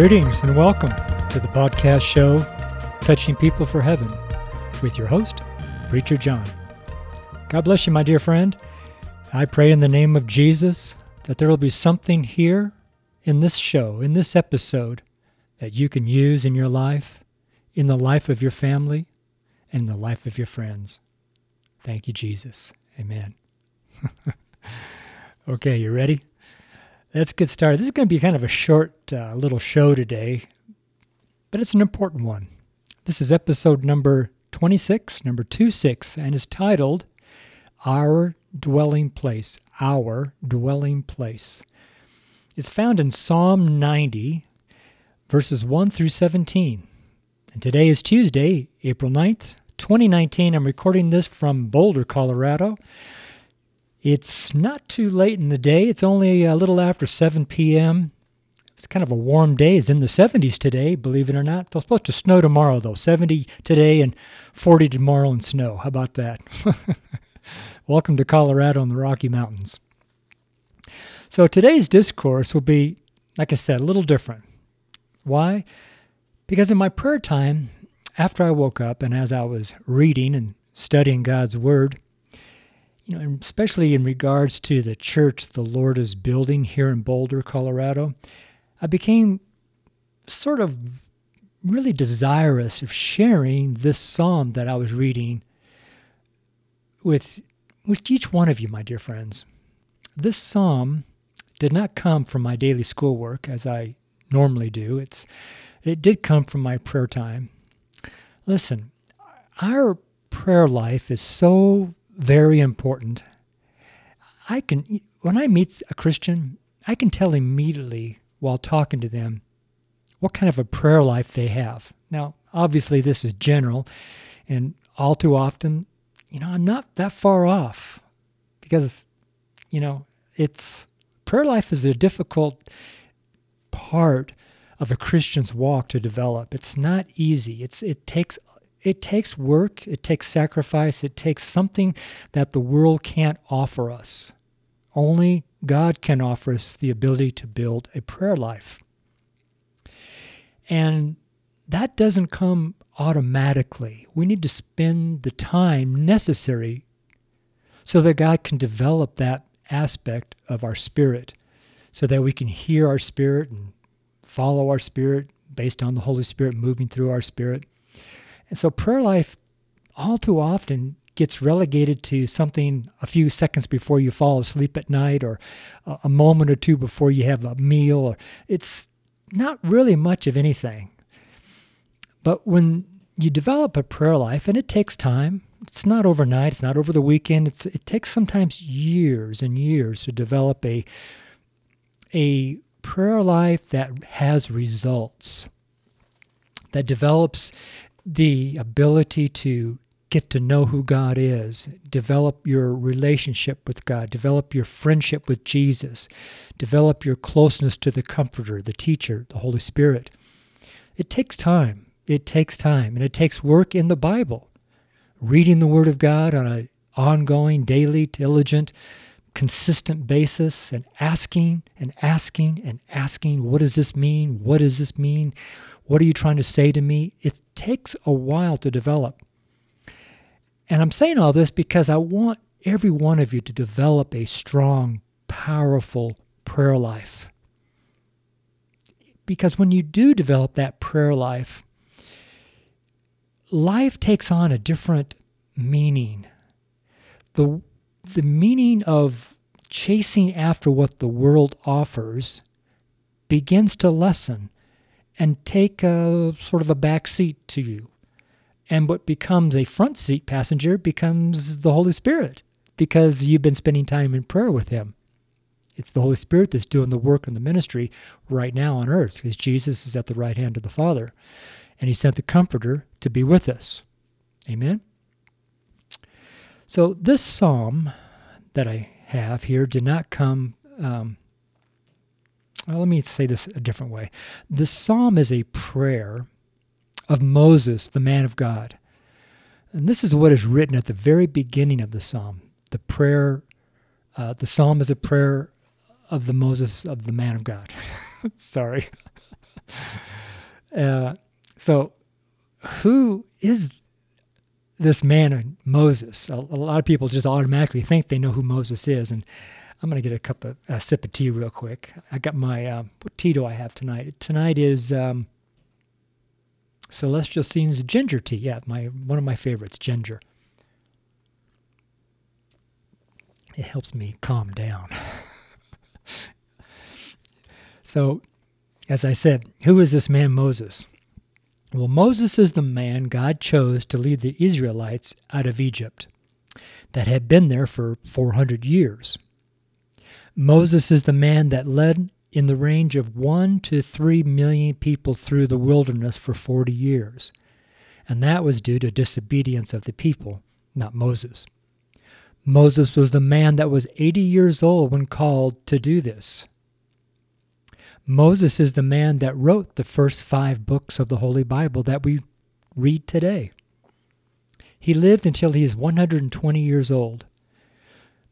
Greetings and welcome to the podcast show Touching People for Heaven with your host, Preacher John. God bless you, my dear friend. I pray in the name of Jesus that there will be something here in this show, in this episode, that you can use in your life, in the life of your family, and in the life of your friends. Thank you, Jesus. Amen. okay, you ready? Let's get started. This is going to be kind of a short uh, little show today, but it's an important one. This is episode number 26, number 26, and is titled Our Dwelling Place. Our Dwelling Place. It's found in Psalm 90, verses 1 through 17. And today is Tuesday, April 9th, 2019. I'm recording this from Boulder, Colorado. It's not too late in the day. It's only a little after 7 p.m. It's kind of a warm day. It's in the 70s today, believe it or not. It's supposed to snow tomorrow, though. 70 today and 40 tomorrow and snow. How about that? Welcome to Colorado and the Rocky Mountains. So today's discourse will be, like I said, a little different. Why? Because in my prayer time, after I woke up and as I was reading and studying God's Word, especially in regards to the church the Lord is building here in Boulder, Colorado, I became sort of really desirous of sharing this psalm that I was reading with with each one of you, my dear friends. This psalm did not come from my daily schoolwork as I normally do. It's it did come from my prayer time. Listen, our prayer life is so very important. I can when I meet a Christian, I can tell immediately while talking to them what kind of a prayer life they have. Now, obviously this is general and all too often, you know, I'm not that far off because you know, it's prayer life is a difficult part of a Christian's walk to develop. It's not easy. It's it takes it takes work, it takes sacrifice, it takes something that the world can't offer us. Only God can offer us the ability to build a prayer life. And that doesn't come automatically. We need to spend the time necessary so that God can develop that aspect of our spirit, so that we can hear our spirit and follow our spirit based on the Holy Spirit moving through our spirit. And so prayer life all too often gets relegated to something a few seconds before you fall asleep at night or a moment or two before you have a meal or it's not really much of anything. But when you develop a prayer life and it takes time, it's not overnight, it's not over the weekend, it's, it takes sometimes years and years to develop a a prayer life that has results that develops the ability to get to know who God is, develop your relationship with God, develop your friendship with Jesus, develop your closeness to the Comforter, the Teacher, the Holy Spirit. It takes time. It takes time, and it takes work in the Bible. Reading the Word of God on an ongoing, daily, diligent, consistent basis, and asking and asking and asking, what does this mean? What does this mean? What are you trying to say to me? It takes a while to develop. And I'm saying all this because I want every one of you to develop a strong, powerful prayer life. Because when you do develop that prayer life, life takes on a different meaning. The, the meaning of chasing after what the world offers begins to lessen and take a sort of a back seat to you. And what becomes a front seat passenger becomes the Holy Spirit because you've been spending time in prayer with Him. It's the Holy Spirit that's doing the work in the ministry right now on earth because Jesus is at the right hand of the Father. And He sent the Comforter to be with us. Amen? So, this psalm that I have here did not come um, well, let me say this a different way. The psalm is a prayer of Moses, the man of God. And this is what is written at the very beginning of the psalm. The prayer, uh, the psalm is a prayer of the Moses of the man of God. Sorry. uh, so, who is this man Moses? A, a, lot of people just automatically think they know who Moses is, and I'm gonna get a cup of a sip of tea real quick. I got my uh, what tea do I have tonight? Tonight is um, Celestial Seasonings ginger tea. Yeah, my one of my favorites, ginger. It helps me calm down. so, as I said, who is this man Moses? Well, Moses is the man God chose to lead the Israelites out of Egypt that had been there for 400 years. Moses is the man that led in the range of 1 to 3 million people through the wilderness for 40 years. And that was due to disobedience of the people, not Moses. Moses was the man that was 80 years old when called to do this. Moses is the man that wrote the first five books of the Holy Bible that we read today. He lived until he is 120 years old.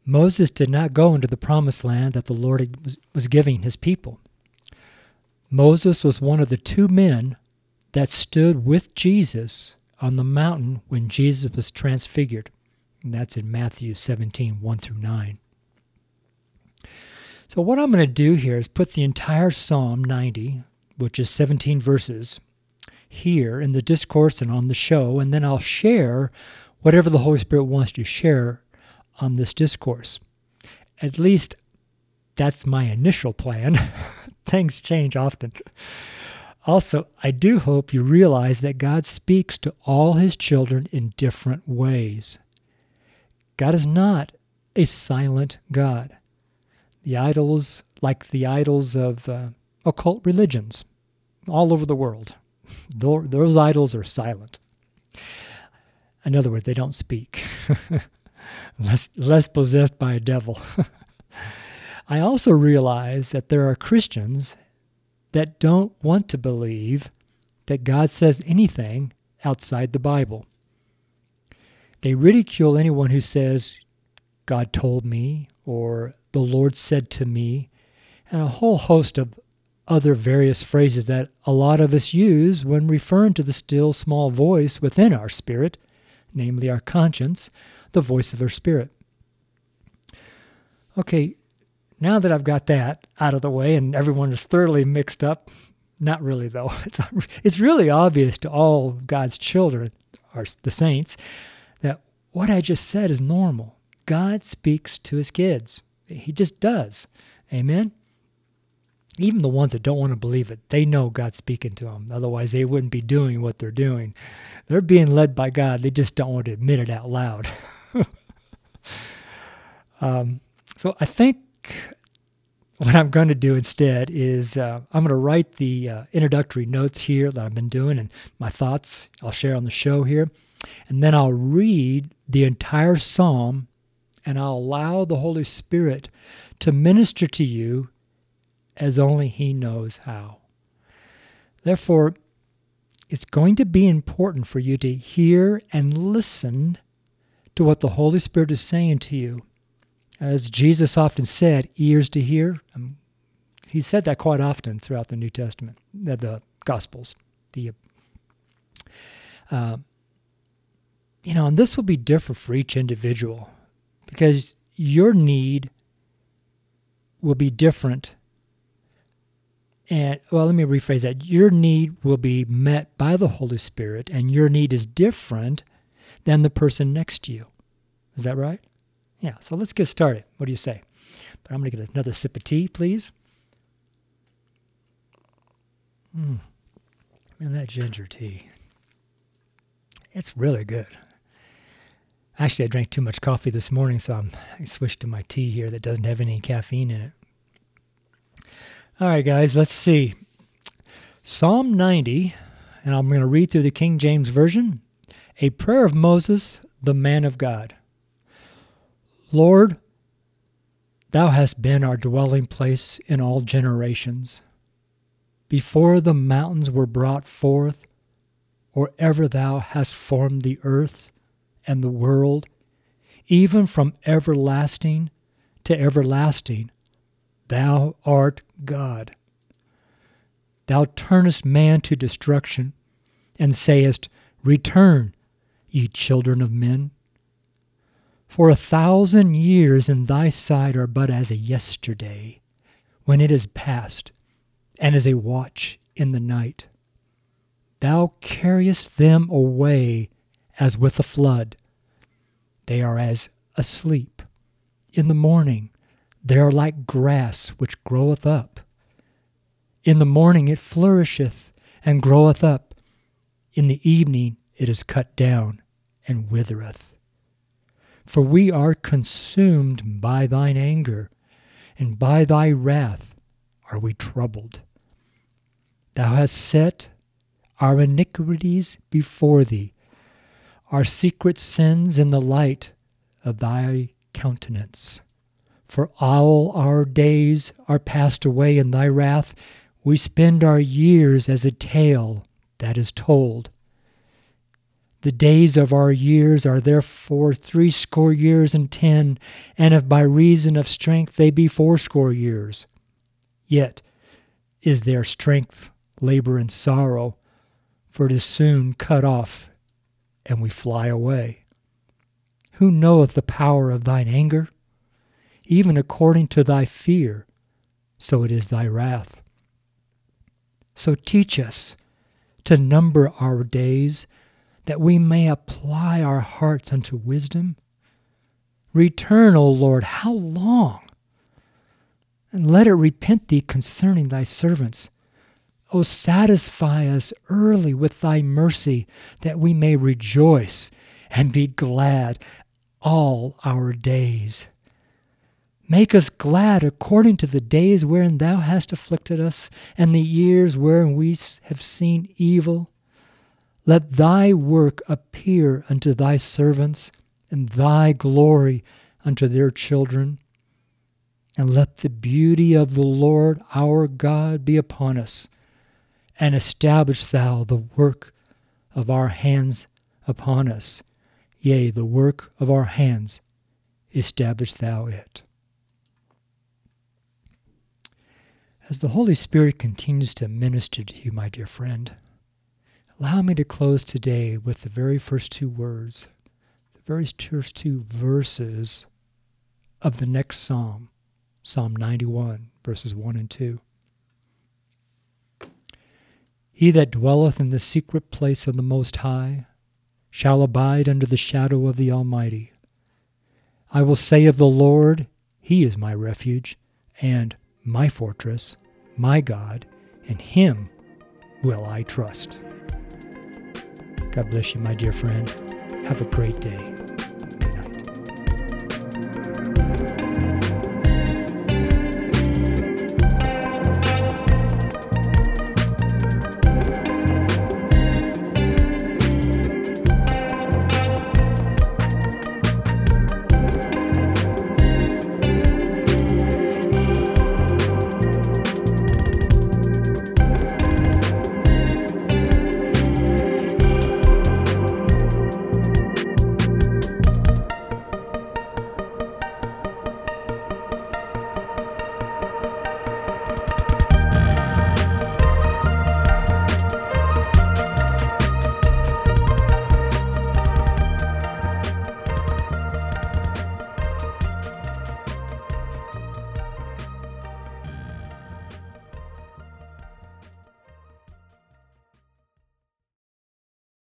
Moses did not go into the promised land that the Lord was giving his people. Moses was one of the two men that stood with Jesus on the mountain when Jesus was transfigured. And that's in Matthew 17 1 through 9. So, what I'm going to do here is put the entire Psalm 90, which is 17 verses, here in the discourse and on the show, and then I'll share whatever the Holy Spirit wants to share on this discourse. At least that's my initial plan. Things change often. Also, I do hope you realize that God speaks to all his children in different ways. God is not a silent God the idols, like the idols of uh, occult religions all over the world. Those idols are silent. In other words, they don't speak, less, less possessed by a devil. I also realize that there are Christians that don't want to believe that God says anything outside the Bible. They ridicule anyone who says, God told me, or the Lord said to me, and a whole host of other various phrases that a lot of us use when referring to the still small voice within our spirit, namely our conscience, the voice of our spirit. Okay, now that I've got that out of the way and everyone is thoroughly mixed up, not really though, it's, it's really obvious to all God's children, our, the saints, that what I just said is normal. God speaks to his kids. He just does. Amen. Even the ones that don't want to believe it, they know God's speaking to them. Otherwise, they wouldn't be doing what they're doing. They're being led by God. They just don't want to admit it out loud. um, so I think what I'm going to do instead is uh, I'm going to write the uh, introductory notes here that I've been doing and my thoughts I'll share on the show here. And then I'll read the entire psalm and I'll allow the Holy Spirit to minister to you as only He knows how. Therefore, it's going to be important for you to hear and listen to what the Holy Spirit is saying to you. As Jesus often said, ears to hear. Um, he said that quite often throughout the New Testament, the, the Gospels. The uh, you know, and this will be different for each individual because your need will be different. And well, let me rephrase that. Your need will be met by the Holy Spirit, and your need is different than the person next to you. Is that right? Yeah, so let's get started. What do you say? But I'm going to get another sip of tea, please. Mm. Man, that ginger tea. It's really good. Actually, I drank too much coffee this morning, so I'm, I switched to my tea here that doesn't have any caffeine in it. All right, guys, let's see. Psalm 90, and I'm going to read through the King James Version. A prayer of Moses, the man of God. Lord, thou hast been our dwelling place in all generations. Before the mountains were brought forth, or ever thou hast formed the earth, and the world, even from everlasting to everlasting. Thou art God. thou turnest man to destruction, and sayest, Return, ye children of men. For a thousand years in thy sight are but as a yesterday, when it is past, and as a watch in the night. Thou carriest them away as with a flood. They are as asleep. In the morning they are like grass which groweth up. In the morning it flourisheth and groweth up. In the evening it is cut down and withereth. For we are consumed by thine anger, and by thy wrath are we troubled. Thou hast set our iniquities before thee, our secret sins in the light of thy countenance. For all our days are passed away in thy wrath. We spend our years as a tale that is told. The days of our years are therefore threescore years and ten, and if by reason of strength they be fourscore years. Yet is their strength labor and sorrow, for it is soon cut off, and we fly away. Who knoweth the power of thine anger? Even according to thy fear, so it is thy wrath. So teach us to number our days, that we may apply our hearts unto wisdom. Return, O Lord, how long? And let it repent thee concerning thy servants. O satisfy us early with thy mercy, that we may rejoice and be glad all our days. Make us glad according to the days wherein thou hast afflicted us, and the years wherein we have seen evil. Let thy work appear unto thy servants, and thy glory unto their children. And let the beauty of the Lord our God be upon us, and establish thou the work of our hands upon us. Yea, the work of our hands, establish thou it. As the Holy Spirit continues to minister to you, my dear friend, allow me to close today with the very first two words, the very first two verses of the next psalm, Psalm 91, verses 1 and 2. He that dwelleth in the secret place of the Most High shall abide under the shadow of the Almighty. I will say of the Lord, He is my refuge and my fortress, my God, and Him will I trust. God bless you, my dear friend. Have a great day.